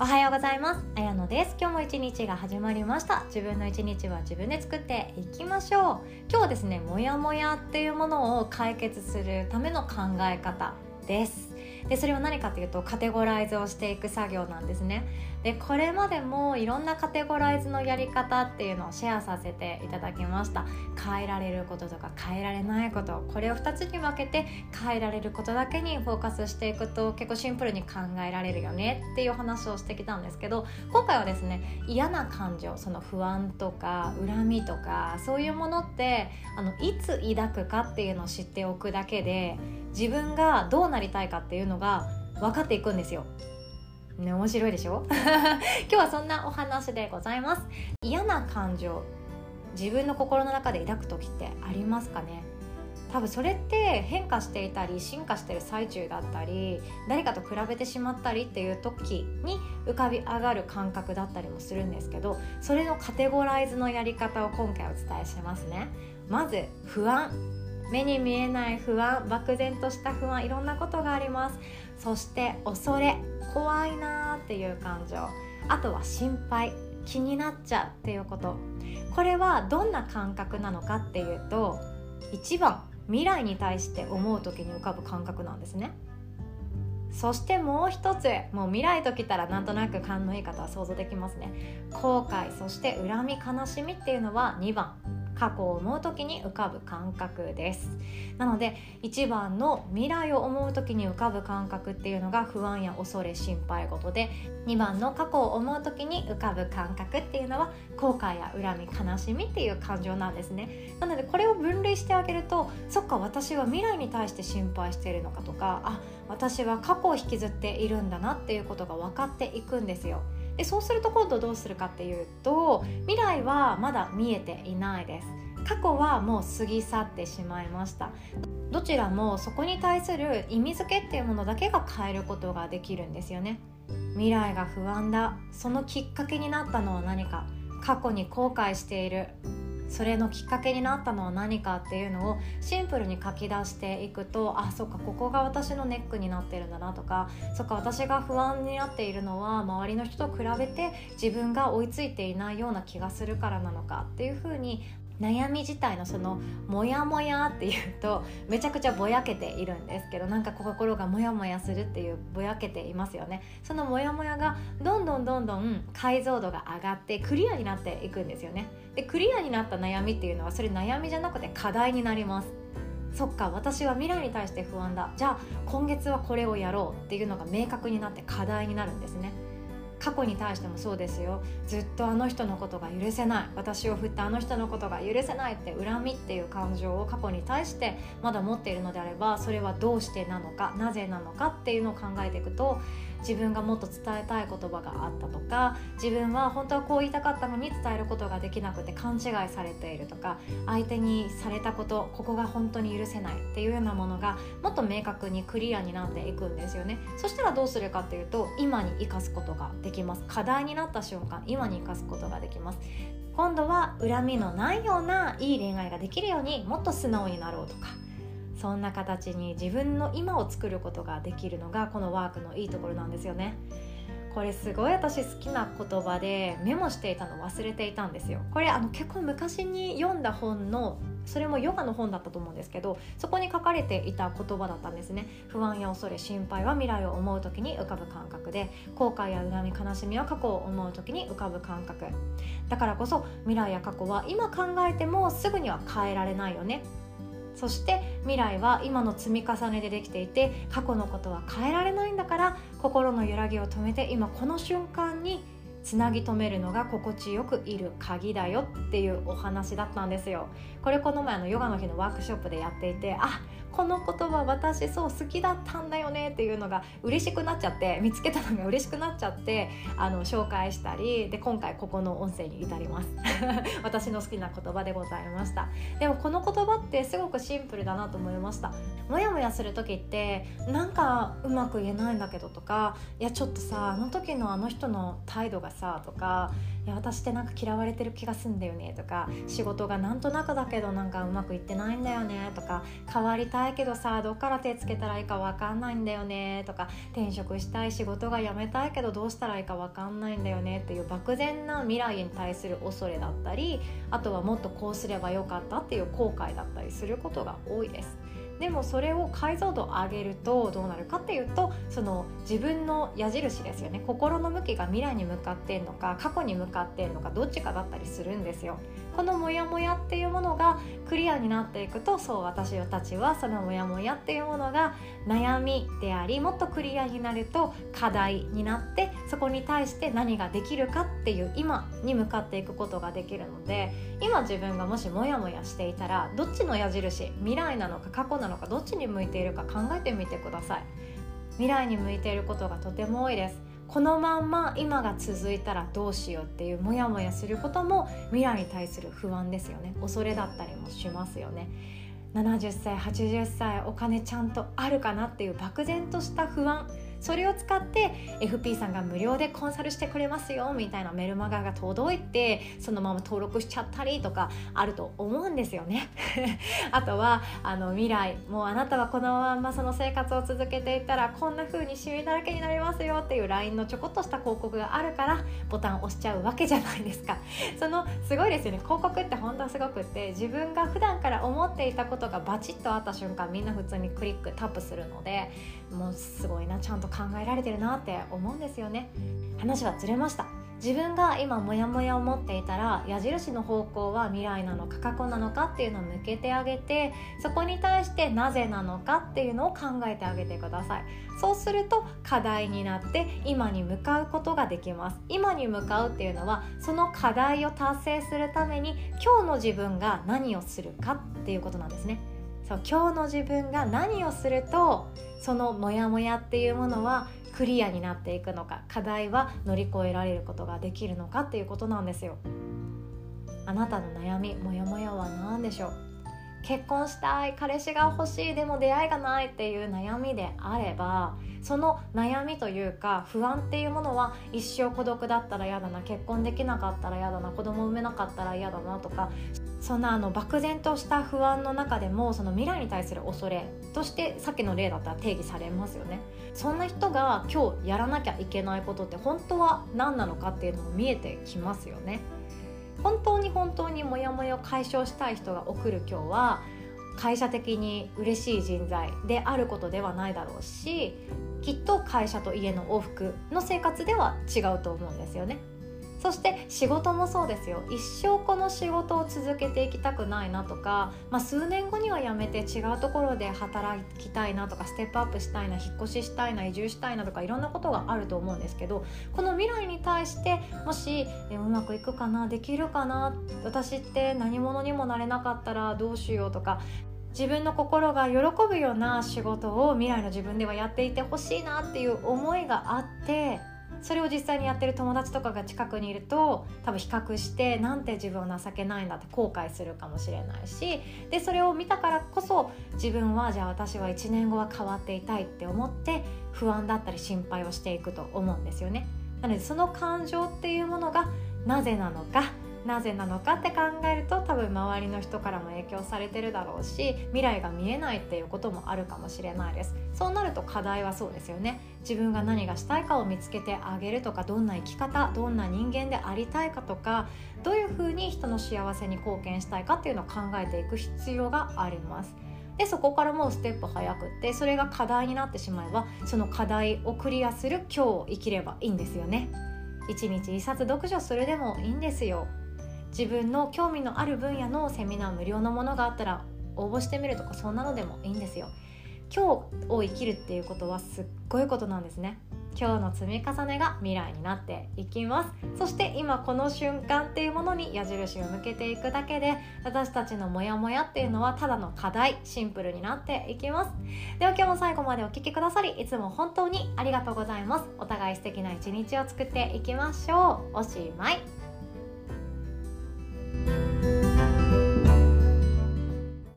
おはようございます。あやのです。今日も一日が始まりました。自分の一日は自分で作っていきましょう。今日はですねモヤモヤっていうものを解決するための考え方です。でそれは何かというとカテゴライズをしていく作業なんですね。でこれまでもいろんなカテゴライズのやり方っていうのをシェアさせていただきました。変えられることとか変えられないことこれを2つに分けて変えられることだけにフォーカスしていくと結構シンプルに考えられるよねっていう話をしてきたんですけど今回はですね嫌な感情その不安とか恨みとかそういうものってあのいつ抱くかっていうのを知っておくだけで自分がどうなりたいかっていうのが分かっていくんですよ。ね、面白いでしょ？今日はそんなお話でございます。嫌な感情自分の心の中で抱く時ってありますかね？多分それって変化していたり進化してる最中だったり誰かと比べてしまったりっていう時に浮かび上がる感覚だったりもするんですけどそれのカテゴライズのやり方を今回お伝えしますね。まず不安。目に見えない不安漠然とした不安いろんなことがあります。そして恐れ怖いなーっていう感情。あとは心配気になっちゃうっていうこと。これはどんな感覚なのかっていうと1番未来に対して思う時に浮かぶ感覚なんですね。そしてもう一つもう未来ときたらなんとなく勘のいい方は想像できますね。後悔そして恨み悲しみっていうのは2番。過去を思う時に浮かぶ感覚です。なので1番の未来を思う時に浮かぶ感覚っていうのが不安や恐れ心配事で2番の過去を思う時に浮かぶ感覚っていうのは後悔や恨み悲しみっていう感情なんですね。なのでこれを分類してあげるとそっか私は未来に対して心配しているのかとかあ私は過去を引きずっているんだなっていうことが分かっていくんですよ。でそうすると今度どうするかっていうと未来はまだ見えていないです。過去はもう過ぎ去ってしまいました。どちらもそこに対する意味付けっていうものだけが変えることができるんですよね。未来が不安だ。そのきっかけになったのは何か。過去に後悔している。それのきっかけになったのは何かっていうのをシンプルに書き出していくとあそっかここが私のネックになってるんだなとかそっか私が不安になっているのは周りの人と比べて自分が追いついていないような気がするからなのかっていうふうに悩み自体のそのモヤモヤっていうとめちゃくちゃぼやけているんですけどなんか心がモヤモヤするっていうぼやけていますよね。そのモヤモヤがどんどんどんどん解像度が上がってクリアになっていくんですよね。でクリアになった悩みっていうのはそれ悩みじゃなくて課題になります。そっか私は未来に対して不安だ。じゃあ今月はこれをやろうっていうのが明確になって課題になるんですね。過去に対してもそうですよ。ずっとあの人のことが許せない。私を振ったあの人のことが許せないって恨みっていう感情を過去に対してまだ持っているのであればそれはどうしてなのかなぜなのかっていうのを考えていくと自分がもっと伝えたい言葉があったとか自分は本当はこう言いたかったのに伝えることができなくて勘違いされているとか相手にされたことここが本当に許せないっていうようなものがもっと明確にクリアになっていくんですよね。そしたらどうするかっていうと今に生かすことができます。課題になった瞬間今に生かすことができます。今度は恨みのないようないい恋愛ができるようにもっと素直になろうとかそんな形に自分の今を作ることができるのがこのワークのいいところなんですよね。これすごい私好きな言葉でメモしていたの忘れていたんですよ。これあの結構昔に読んだ本のそれもヨガの本だったと思うんですけどそこに書かれていた言葉だったんですね。不安や恐れ心配は未来を思う時に浮かぶ感覚で後悔や恨み悲しみは過去を思う時に浮かぶ感覚。だからこそ未来や過去は今考えてもすぐには変えられないよね。そして未来は今の積み重ねでできていて過去のことは変えられないんだから心の揺らぎを止めて今この瞬間につなぎ止めるのが心地よくいる鍵だよっていうお話だったんですよ。これこの前のヨガの日のワークショップでやっていてあこの言葉私そう好きだったんだよねっていうのが嬉しくなっちゃって見つけたのが嬉しくなっちゃってあの紹介したりで今回ここの音声に至ります。私の好きな言葉でございました。でもこの言葉ってすごくシンプルだなと思いました。モヤモヤする時ってなんかうまく言えないんだけどとかいやちょっとさあの時のあの人の態度がさとかいや私ってなんか嫌われてる気がすんだよねとか仕事がなんとなくだけどなんかうまくいってないんだよねとか変わりたいけどさどっから手つけたらいいか分かんないんだよねとか転職したい仕事が辞めたいけどどうしたらいいか分かんないんだよねっていう漠然な未来に対する恐れだったりあとはもっとこうすればよかったっていう後悔だったりすることが多いです。でもそれを解像度を上げるとどうなるかっていうとその自分の矢印ですよね心の向きが未来に向かってんのか過去に向かってんのかどっちかだったりするんですよ。このモヤモヤっていうものがクリアになっていくとそう私たちはそのモヤモヤっていうものが悩みでありもっとクリアになると課題になってそこに対して何ができるかっていう今に向かっていくことができるので今自分がもしモヤモヤしていたらどっちの矢印未来なのか過去なのかどっちに向いているか考えてみてください。未来に向いていることがとても多いです。このまんま今が続いたらどうしようっていうモヤモヤすることも未来に対する不安ですよね。恐れだったりもしますよね。70歳80歳お金ちゃんとあるかなっていう漠然とした不安。それを使って FP さんが無料でコンサルしてくれますよみたいなメルマガが届いてそのまま登録しちゃったりとかあると思うんですよね。あとはあの未来もうあなたはこのままその生活を続けていったらこんな風にシミだらけになりますよっていう LINE のちょこっとした広告があるからボタン押しちゃうわけじゃないですか。そのすごいですよね。広告って本当はすごくって自分が普段から思っていたことがバチッとあった瞬間みんな普通にクリックタップするのでもうすごいなちゃんと考えられてるなって思うんですよね。話はずれました。自分が今モヤモヤを持っていたら矢印の方向は未来なのか過去なのかっていうのを向けてあげてそこに対してなぜなのかっていうのを考えてあげてください。そうすると課題になって今に向かうことができます。今に向かうっていうのはその課題を達成するために今日の自分が何をするかっていうことなんですね。そう今日の自分が何をするとそのモヤモヤっていうものはクリアになっていくのか課題は乗り越えられることができるのかっていうことなんですよ。あなたの悩みモヤモヤは何でしょう？結婚したい彼氏が欲しいでも出会いがないっていう悩みであればその悩みというか不安っていうものは一生孤独だったら嫌だな結婚できなかったら嫌だな子供産めなかったら嫌だなとかそんなあの漠然とした不安の中でもその未来に対する恐れとしてさっきの例だったら定義されますよね。そんな人が今日やらなきゃいけないことって本当は何なのかっていうのも見えてきますよね。本当に本当にモヤモヤを解消したい人が送る今日は会社的に嬉しい人材であることではないだろうしきっと会社と家の往復の生活では違うと思うんですよね。そして仕事もそうですよ。一生この仕事を続けていきたくないなとか、まあ、数年後には辞めて違うところで働きたいなとかステップアップしたいな引っ越ししたいな移住したいなとかいろんなことがあると思うんですけどこの未来に対してもしえうまくいくかなできるかな私って何者にもなれなかったらどうしようとか自分の心が喜ぶような仕事を未来の自分ではやっていてほしいなっていう思いがあってそれを実際にやってる友達とかが近くにいると多分比較してなんて自分は情けないんだって後悔するかもしれないしでそれを見たからこそ自分はじゃあ私は1年後は変わっていたいって思って不安だったり心配をしていくと思うんですよね。なのでその感情っていうものがなぜなのかなぜなのかって考えると多分周りの人からも影響されてるだろうし未来が見えないっていうこともあるかもしれないです。そうなると課題はそうですよね。自分が何がしたいかを見つけてあげるとかどんな生き方どんな人間でありたいかとかどういうふうに人の幸せに貢献したいかっていうのを考えていく必要があります。でそこからもうステップ早くってそれが課題になってしまえばその課題をクリアする今日を生きればいいんですよね。一日一冊読書するでもいいんですよ。自分の興味のある分野のセミナー無料のものがあったら応募してみるとかそんなのでもいいんですよ。今日を生きるっていうことはすっごいことなんですね。今日の積み重ねが未来になっていきます。そして今この瞬間っていうものに矢印を向けていくだけで私たちのモヤモヤっていうのはただの課題シンプルになっていきます。では今日も最後までお聴きくださりいつも本当にありがとうございます。お互い素敵な一日を作っていきましょう。おしまい。